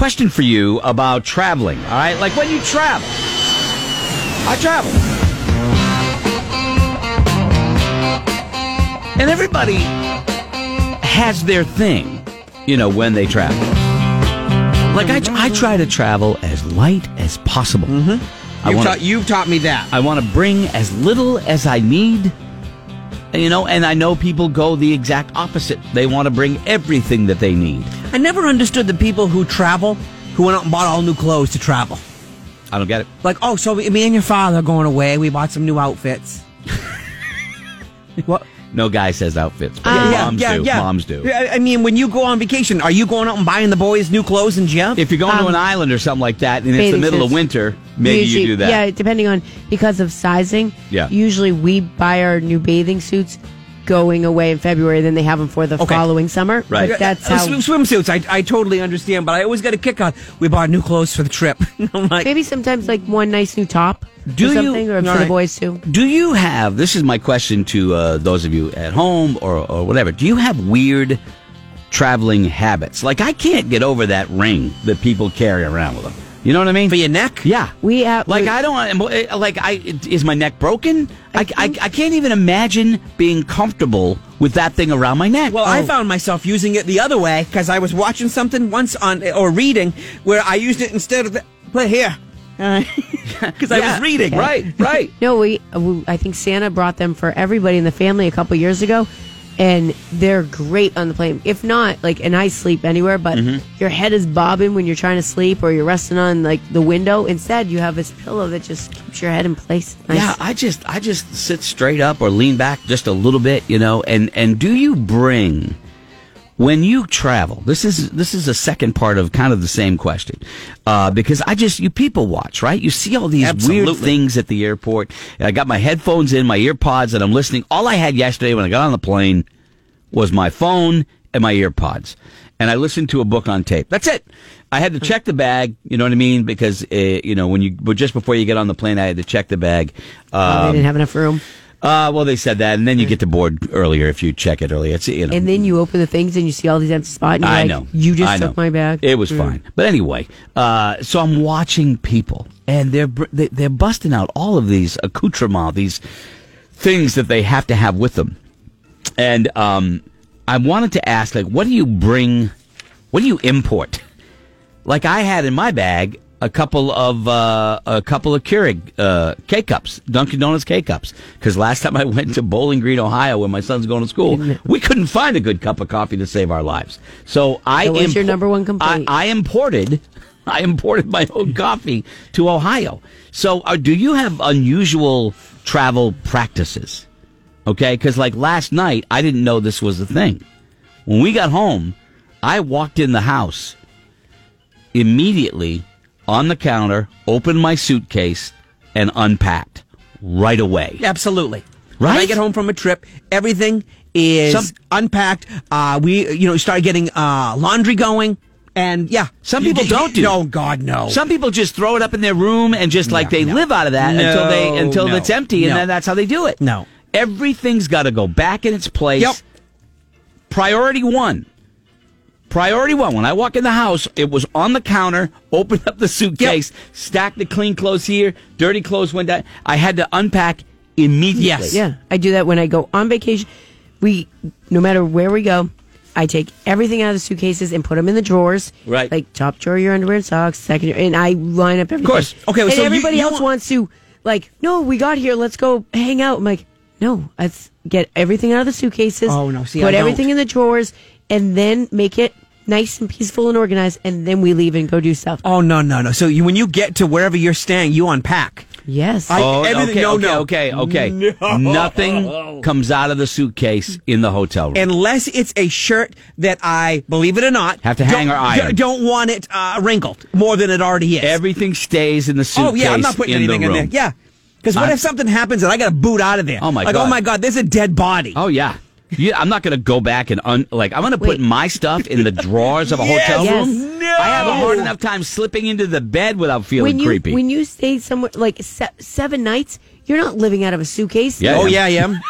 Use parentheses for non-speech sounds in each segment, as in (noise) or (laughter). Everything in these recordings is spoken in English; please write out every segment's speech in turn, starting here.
question for you about traveling. All right, like when you travel, I travel, and everybody has their thing, you know, when they travel. Like I, I try to travel as light as possible. Mm-hmm. You've, want taught, you've taught me that. I want to bring as little as I need. You know, and I know people go the exact opposite. They want to bring everything that they need. I never understood the people who travel who went out and bought all new clothes to travel. I don't get it. Like, oh, so me and your father are going away. We bought some new outfits. (laughs) what? No guy says outfits, but Yeah, moms yeah, do. yeah. Moms do. I mean, when you go on vacation, are you going out and buying the boys new clothes and gym? If you're going to Um, an island or something like that, and it's the bathing middle of winter, maybe Usually- you do that. Yeah, depending on because of sizing. Yeah. Usually we buy our new bathing suits going away in February, then they have them for the Okay. following summer. Right. That's Uh, how. sw- swimsuits. I, I totally understand, but I always get a kick on. We bought new clothes for the trip. (laughs) Like, Maybe sometimes like one nice new top Do or you- something, or All for the boys too. Do you have? This is my question to uh, those of you at home or, or whatever. Do you have weird traveling habits? Like I can't get over that ring that people carry around with them. You know what I mean? for your neck. Yeah. We have Like we- I don't eh, like I is my neck broken? I, I, think- I, can't even imagine being comfortable with that thing around my neck. Well, Oh. I found myself using it the other way because I was watching something once on or reading where I used it instead of the, put here (laughs) because I Yeah, was reading. Right, right. (laughs) No, we, we. I think Santa brought them for everybody in the family a couple years ago, and they're great on the plane. If not, like, and I sleep anywhere, but Mm-hmm. your head is bobbing when you're trying to sleep, or you're resting on like the window. Instead, you have this pillow that just keeps your head in place. Nice. Yeah, I just I just sit straight up or lean back just a little bit, you know. And and do you bring when you travel? This is this is a second part of kind of the same question, uh, because I just you people watch right. You see all these weird things at the airport. I got my headphones in, my ear pods, and I'm listening. All I had yesterday when I got on the plane was my phone and my ear pods. And I listened to a book on tape. That's it. I had to check the bag, you know what I mean? Because, uh, you know, when you, but just before you get on the plane, I had to check the bag. Oh, they Um, didn't have enough room. uh, well, they said that, and then you get to board earlier if you check it earlier. It's, you know. And then you open the things and you see all these empty spots. And you're I like, know. You just I took know. my bag. It was Mm. fine. But anyway, uh, so I'm watching people, and they're they're busting out all of these accoutrements, these things that they have to have with them. And um, I wanted to ask, like, what do you bring? What do you import? Like I had in my bag a couple of uh, a couple of Keurig uh, K cups, Dunkin' Donuts K cups. Because last time I (laughs) went to Bowling Green, Ohio, where my son's going to school, we couldn't find a good cup of coffee to save our lives. So I That was your number one complaint. I, I imported. (laughs) I imported my own coffee to Ohio. So, uh, do you have unusual travel practices? Okay, because like last night, I didn't know this was a thing. When we got home, I walked in the house immediately on the counter, opened my suitcase, and unpacked right away. Absolutely. Right. When I get home from a trip, everything is Some- unpacked. Uh, we, you know, start getting uh, laundry going, and yeah, Some people don't do. No, God, no. Some people just throw it up in their room and just like No, they no. live out of that until they until no, it's empty, and no. then that's how they do it. No. Everything's got to go back in its place. Yep. Priority one. Priority one. When I walk in the house, it was on the counter. (laughs) Opened up the suitcase, stacked the clean clothes here, dirty clothes went down. I had to unpack immediately. Yes. Yeah, I do that when I go on vacation. We, no matter where we go, I take everything out of the suitcases and put them in the drawers. Right. Like top drawer, your underwear and socks. Second, and I line up everything. Of course. Okay, And so you- everybody you else want- wants to like, no, we got here. Let's go hang out. I'm like, no, let's get everything out of the suitcases. Oh, no, see, put I everything don't. in the drawers, and then make it nice and peaceful and organized. And then we leave and go do stuff. Oh no, no, no. So you, when you get to wherever you're staying, you unpack. Yes. I- Oh, Everything- okay, no, okay, no. okay, okay. No. Nothing comes out of the suitcase in the hotel room. Unless it's a shirt that I, believe it or not, Have to hang don't- or iron. Don't want it uh, wrinkled more than it already is. Everything stays in the suitcase. oh yeah, I'm not putting in anything the in there. Yeah, because what I'm- if something happens and I got to boot out of there? Oh, my like, oh God. oh my god, there's a dead body. Oh yeah. Yeah, I'm not going to go back and un, like I'm going to put Wait. my stuff in the drawers of a (laughs) Yes. hotel Yes. No. I have a hard enough time slipping into the bed without feeling when you creepy. when you stay somewhere like se- seven nights, you're not living out of a suitcase. Yeah. Oh yeah, yeah. (laughs)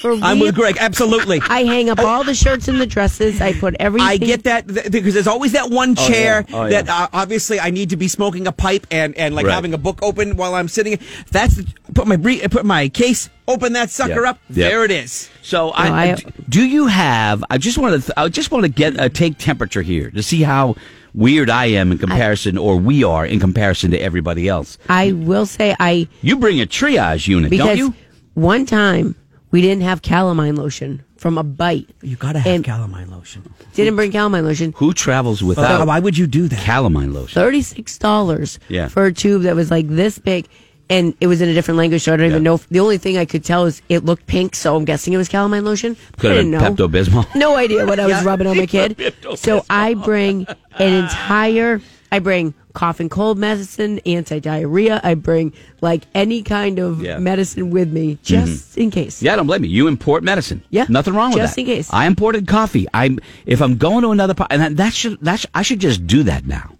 For I'm with Greg. Absolutely. (laughs) I hang up all the shirts and the dresses. I put everything. I get that th- because there's always that one chair yeah. Oh, yeah. that uh, obviously I need to be smoking a pipe and, and like Right. having a book open while I'm sitting. That's the, put my bre- put my case, open that sucker Yeah. up. Yeah. There it is. So I, I- I- do you have? I just want to. I just want to get uh, take temperature here to see how weird I am in comparison, or we are in comparison to everybody else. I will say I You bring a triage unit, don't you? one time we didn't have calamine lotion from a bite. You gotta have And- calamine lotion. Didn't bring calamine lotion. Who travels without why would you do that? calamine lotion? Thirty six dollars Yeah. for a tube that was like this big. And it was in a different language, so I don't even know. If, the only thing I could tell is it looked pink, so I'm guessing it was calamine lotion. Could I have didn't been know. Pepto Bismol. (laughs) No idea what I was (laughs) Yeah. rubbing on my kid. So I bring an entire. I bring cough and cold medicine, anti diarrhea. I bring like any kind of Yeah. Mm-hmm. medicine with me, just in case. Yeah, I don't blame you. You import medicine. Yeah, nothing wrong with just that. in case. I imported coffee. I'm if I'm going to another part, and that, that should that sh- I should just do that now.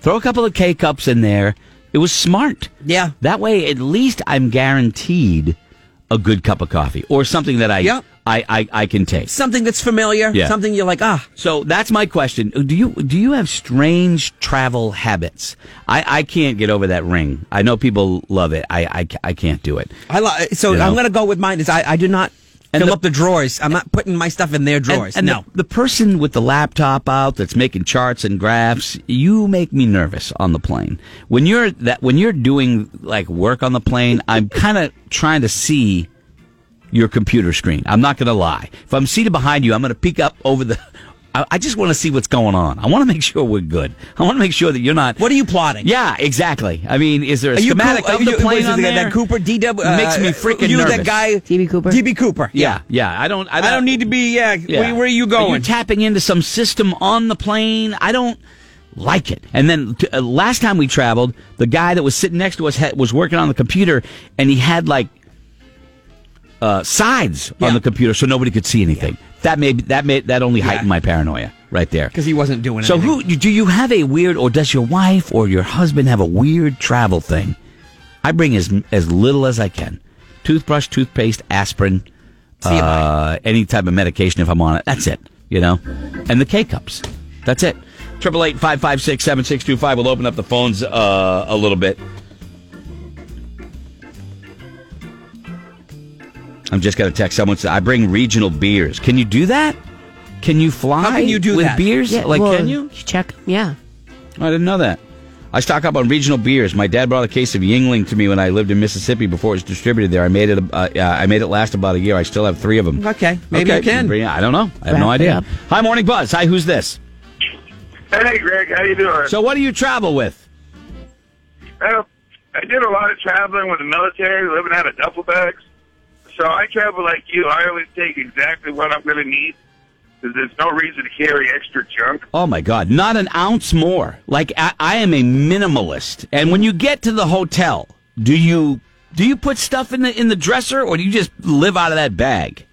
Throw a couple of K cups in there. It was smart. Yeah. That way, at least I'm guaranteed a good cup of coffee or something that I Yeah. I, I I can take. Something that's familiar. Yeah. Something you're like, ah. So that's my question. Do you do you have strange travel habits? I, I can't get over that ring. I know people love it. I I, I can't do it. I li- so You know? I'm gonna go with mine. Is I, I do not And fill the- up the drawers. I'm not putting my stuff in their drawers. And, and no. the, the person with the laptop out that's making charts and graphs, you make me nervous on the plane. When you're that when you're doing like work on the plane, I'm kind of trying to see your computer screen. I'm not going to lie. If I'm seated behind you, I'm going to peek up over the. I, I just want to see what's going on. I want to make sure we're good. I want to make sure that you're not. what are you plotting? Yeah, exactly. I mean, is there a Are schematic Coo- of are the you- plane on that, there? that Cooper DW Makes me freaking you nervous. that guy DB Cooper? DB Cooper. Yeah, yeah. I don't. I I don't, don't need to be. Yeah. Where, where are you going? You're tapping into some system on the plane. I don't like it. And then t- uh, last time we traveled, the guy that was sitting next to us had, was working on the computer, and he had like uh, sides Yeah. on the computer, so nobody could see anything. That made that made that only heightened my paranoia right there. because he wasn't doing So anything. who do you have a weird, or does your wife or your husband have a weird travel thing? I bring as as little as I can: toothbrush, toothpaste, aspirin, uh, any type of medication if I'm on it. That's it, you know, and the K cups. That's it. Triple eight five five six seven six two five. We'll open up the phones uh, a little bit. I'm just going to text someone. Say, I bring regional beers. Can you do that? Can you fly? How can you do with that? beers? like, well, can you? check? Yeah. I didn't know that. I stock up on regional beers. My dad brought a case of Yuengling to me when I lived in Mississippi before it was distributed there. I made it. Uh, uh, I made it last about a year. I still have three of them. Okay, maybe you can. I don't know. I have Wrap no idea. Hi, morning buzz. Hi, who's this? Hey, Greg, how you doing? So, what do you travel with? Well, I did a lot of traveling with the military, living out of duffel bags. So I travel like you. I always take exactly what I'm going to need because there's no reason to carry extra junk. Oh my God, not an ounce more. Like I, I am a minimalist. And when you get to the hotel, do you do you put stuff in the in the dresser or do you just live out of that bag?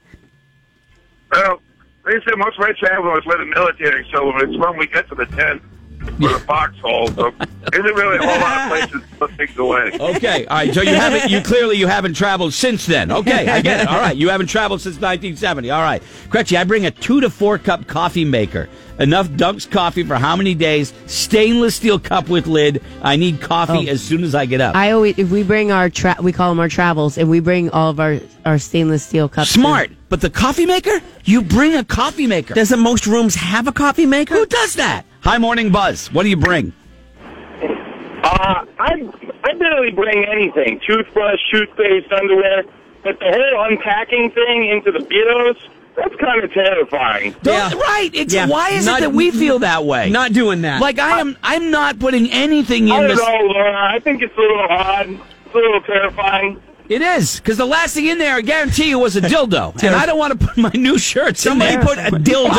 Well, they said most of my travel was with the military, so it's when we get to the tent or the foxhole. So (laughs) isn't really a whole lot of places to put things away. Okay, all right. So you haven't you clearly you haven't traveled since then. Okay, I get it. All right, you haven't traveled since 1970. All right, Gretchen, I bring a two to four cup coffee maker. Enough Dunks coffee for how many days? Stainless steel cup with lid. I need coffee Oh. as soon as I get up. I always if we bring our tra- we call them our travels, and we bring all of our our stainless steel cups. Smart, but the coffee maker? You bring a coffee maker. Doesn't most rooms have a coffee maker? Who does that? Hi, morning buzz. What do you bring? Uh, I I barely bring anything: toothbrush, toothpaste, underwear. But the whole unpacking thing into the Beatles, that's kind of terrifying. Yeah. Right. It's Yeah. why is Not- it that we feel that way? Not doing that. like I am. I'm not putting anything in. I in don't this. know, Laura. I think it's a little odd. It's a little terrifying. It is because the last thing in there, I guarantee you, was a dildo, and I don't want to put my new shirts Somebody in there. put a dildo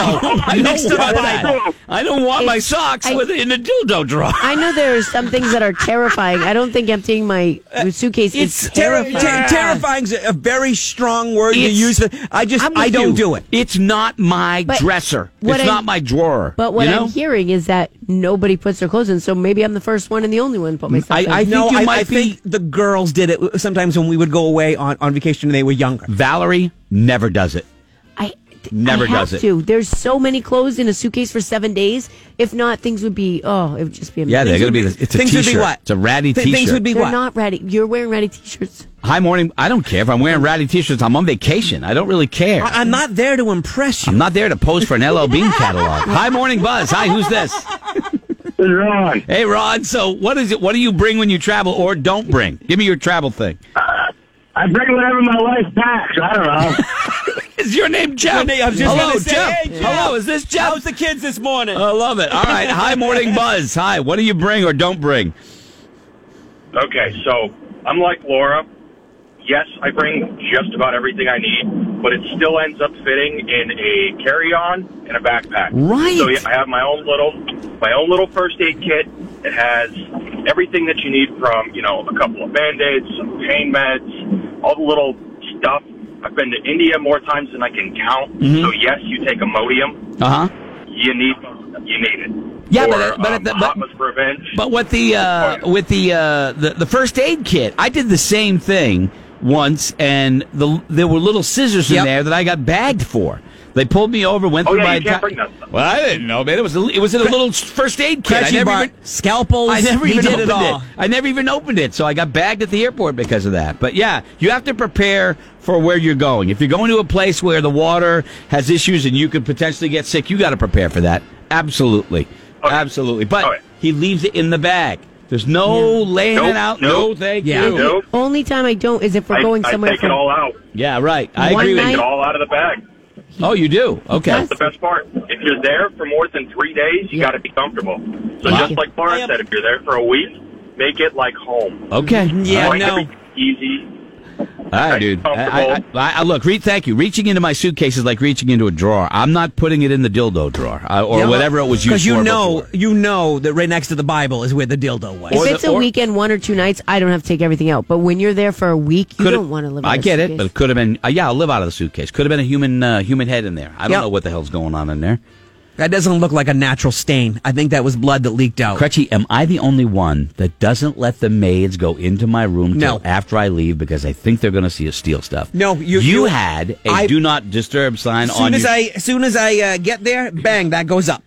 I don't (laughs) next to want the that. I don't want my socks I- with in a dildo drawer. I know there are some things that are terrifying. I don't think emptying my uh, suitcase It's is ter- terrifying. ter- terrifying's a, a very strong word to It's- use. For, I just I'm I with don't you. do it. It's not my But dresser. It's I'm- not my drawer. But what you know? I'm hearing is that nobody puts their clothes in, so maybe I'm the first one and the only one to put my stuff I- in. I think no, you I, might I be- think the girls did it sometimes when we would would go away on, on vacation when they were younger. Valerie never does it. I Never I have does it. To. There's so many clothes in a suitcase for seven days. If not, things would be. Oh, it would just be. Yeah, amazing. they're going to be. It's a Things would be t-shirt. what? It's a ratty Th- t-shirt. things would be They're what? not ratty. You're wearing ratty t-shirts. Hi, morning. I don't care if I'm wearing ratty t-shirts. I'm on vacation. I don't really care. I, am not there to impress you. I'm not there to pose for an LL Bean (laughs) catalog. Hi, morning buzz. Hi, who's this? Ron. Hey, Rod. So, what is it? What do you bring when you travel, or don't bring? Give me your travel thing. I bring whatever my wife packs. I don't know. (laughs) Is your name Jeff? Your name- I was just Hello, gonna say, Jeff. hey, Jeff. Hello, is this Jeff? How's the kids this morning? I love it. All right. Hi, morning (laughs) buzz. Hi. What do you bring or don't bring? Okay, so I'm like Laura. Yes, I bring just about everything I need, but it still ends up fitting in a carry-on and a backpack. Right. So yeah, I have my own little, my own little first aid kit. It has everything that you need from, you know, a couple of band-aids, some pain meds, all the little stuff. I've been to India more times than I can count. Mm-hmm. So yes, you take Imodium. Uh huh. You need, you need it. Yeah, or, but- but- um, but- But with the uh, with the, uh, the the first aid kit, I did the same thing once, and the there were little scissors in there that I got bagged for. They pulled me over, went Oh, through yeah, my. you can't enti- bring that stuff. Well, I didn't know, man. It was a, it was in a little first aid kit. I never bar, even, scalpels. I never (laughs) he even did opened it all. I never even opened it, so I got bagged at the airport because of that. But yeah, you have to prepare for where you're going. If you're going to a place where the water has issues and you could potentially get sick, you got to prepare for that. Absolutely, Okay. absolutely. But Okay. he leaves it in the bag. There's no laying Nope, it out. nope. No, thank Yeah. you. Nope. Only time I don't is if we're I, going I somewhere. take for- it all out. Yeah, right. I One agree with night- Take it all out of the bag. Oh, you do? Okay. That's the best part. If you're there for more than three days, you Yeah. got to be comfortable. So Wow. just like Laura said, if you're there for a week, make it like home. Okay. Yeah. Make no. easy. All right, dude. I, I, I, I, look, re- thank you. Reaching into my suitcase is like reaching into a drawer. I'm not putting it in the dildo drawer uh, or Yeah, whatever it was used for. Because you know, before. you know that right next to the Bible is where the dildo was. Or If the- it's a or- weekend, one or two nights, I don't have to take everything out. But when you're there for a week, you don't want to live. I in a get it, but it could have been. Uh, yeah, I'll live out of the suitcase. Could have been a human uh, human head in there. I don't Yep. know what the hell's going on in there. That doesn't look like a natural stain. I think that was blood that leaked out. Crutchy, am I the only one that doesn't let the maids go into my room till No. after I leave because I think they're going to see us steal stuff? No, you- you you- had a I- do not disturb sign As soon on as your- I, as soon as I uh, get there, bang, that goes up.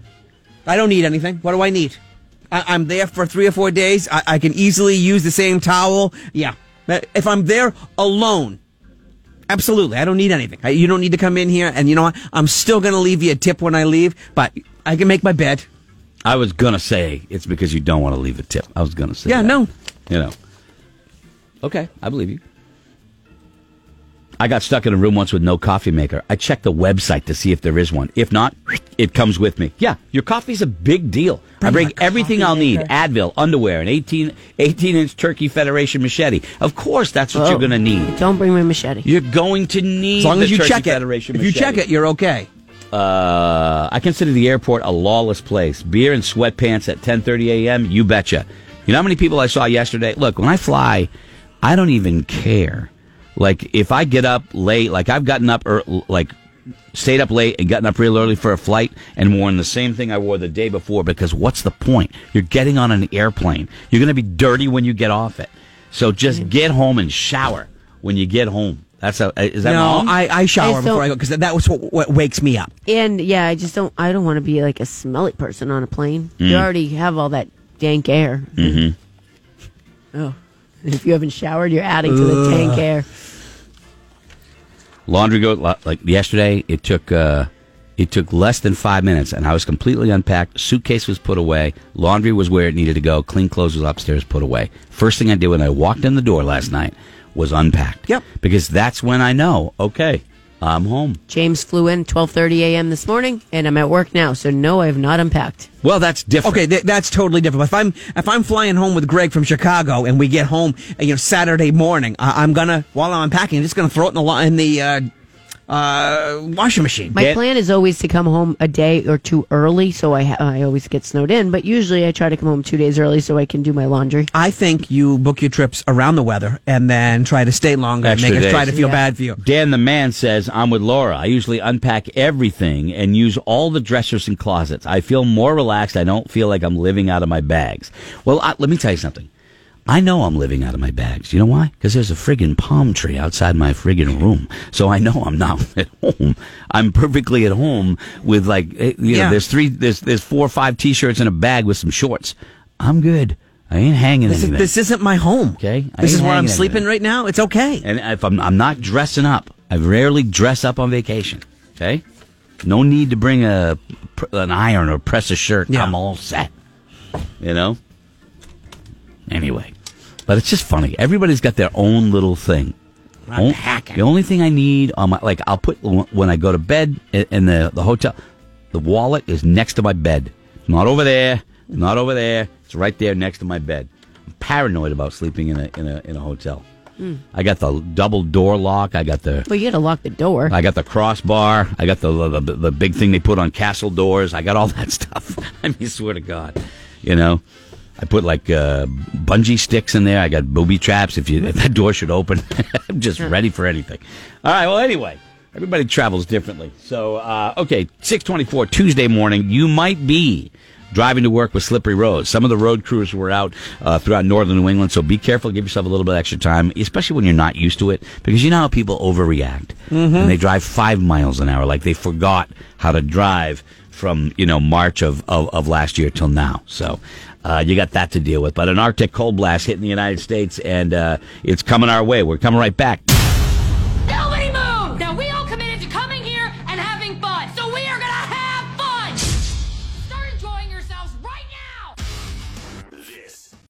I don't need anything. What do I need? I, I'm there for three or four days. I, I can easily use the same towel. Yeah, if I'm there alone, absolutely, I don't need anything. I, you don't need to come in here. And you know what? I'm still going to leave you a tip when I leave, but I can make my bed. I was gonna say it's because you don't want to leave a tip. I was gonna say Yeah, that. no. You know. Okay, I believe you. I got stuck in a room once with no coffee maker. I checked the website to see if there is one. If not, it comes with me. Yeah, your coffee's a big deal. I bring everything I'll need: maker. Advil, underwear, an 18, 18 inch Turkey Federation machete. Of course, that's what Oh. you're going to need. Don't bring my machete. You're going to need As long as you Turkey check it. Federation If you check it, you're okay. Uh, I consider the airport a lawless place. Beer and sweatpants at 10:30 a.m. You betcha. You know how many people I saw yesterday? Look, when I fly, I don't even care. Like if I get up late, like I've gotten up or like stayed up late and gotten up real early for a flight and worn the same thing I wore the day before because what's the point? You're getting on an airplane. You're going to be dirty when you get off it. So just get home and shower when you get home. That's a, is that no, wrong? I, I shower I just before I go because that was what, what wakes me up. And yeah, I just don't. I don't want to be like a smelly person on a plane. Mm. You already have all that dank air. Mm-hmm. Oh, and if you haven't showered, you're adding to the tank air. laundry go like yesterday it took uh it took less than five minutes and i was completely unpacked. Suitcase was put away. Laundry was where it needed to go. Clean clothes was upstairs put away. First thing i did when i walked in the door last night was unpacked. Yep. because that's when i know okay i'm home James flew in 12:30 a.m. this morning, and I'm at work now, so no, I have not unpacked. well that's different Okay, th- that's totally different. If I'm if I'm flying home with Greg from Chicago and we get home, you know, Saturday morning, I- I'm gonna while I'm unpacking, I'm just gonna throw it in the in the uh, uh, washing machine. My Get- plan is always to come home a day or two early, so I ha- I always get snowed in. But usually, I try to come home two days early so I can do my laundry. I think you book your trips around the weather and then try to stay longer Extra and make us days. try to feel Yeah. bad for you. Dan the man says, I'm with Laura. I usually unpack everything and use all the dressers and closets. I feel more relaxed. I don't feel like I'm living out of my bags. Well, I, let me tell you something. I know I'm living out of my bags. You know why? Because there's a friggin' palm tree outside my friggin' room. So I know I'm not (laughs) at home. I'm perfectly at home with like, eh, you know, Yeah. there's three, there's, there's four or five t-shirts in a bag with some shorts. I'm good. I ain't hanging This, is, anything. this isn't my home. Okay. I This is where I'm sleeping anything. right now. It's okay. And if I'm, I'm not dressing up, I rarely dress up on vacation. Okay, no need to bring a an iron or press a shirt. Yeah. I'm all set. You know. Anyway, but it's just funny. Everybody's got their own little thing. The only thing I need on my like I'll put when I go to bed in the the hotel, the wallet is next to my bed. Not over there. Not over there. It's right there next to my bed. I'm paranoid about sleeping in a in a in a hotel. Hmm. I got the double door lock. I got the Well, you got to lock the door. I got the crossbar. I got the, the the big thing they put on castle doors. I got all (laughs) that stuff. I mean, swear to God, you know. I put like uh, bungee sticks in there. I got booby traps. If you if that door should open, (laughs) I'm just ready for anything. All right. Well, anyway, everybody travels differently. So, uh, okay, six twenty four Tuesday morning. You might be driving to work with slippery roads. Some of the road crews were out uh, throughout northern New England, so be careful. Give yourself a little bit of extra time, especially when you're not used to it, because you know how people overreact and they drive five miles an hour, like they forgot how to drive from you know March of, of, of last year till now. So. Uh, you got that to deal with, but an Arctic cold blast hitting the United States, and uh, it's coming our way. We're coming right back.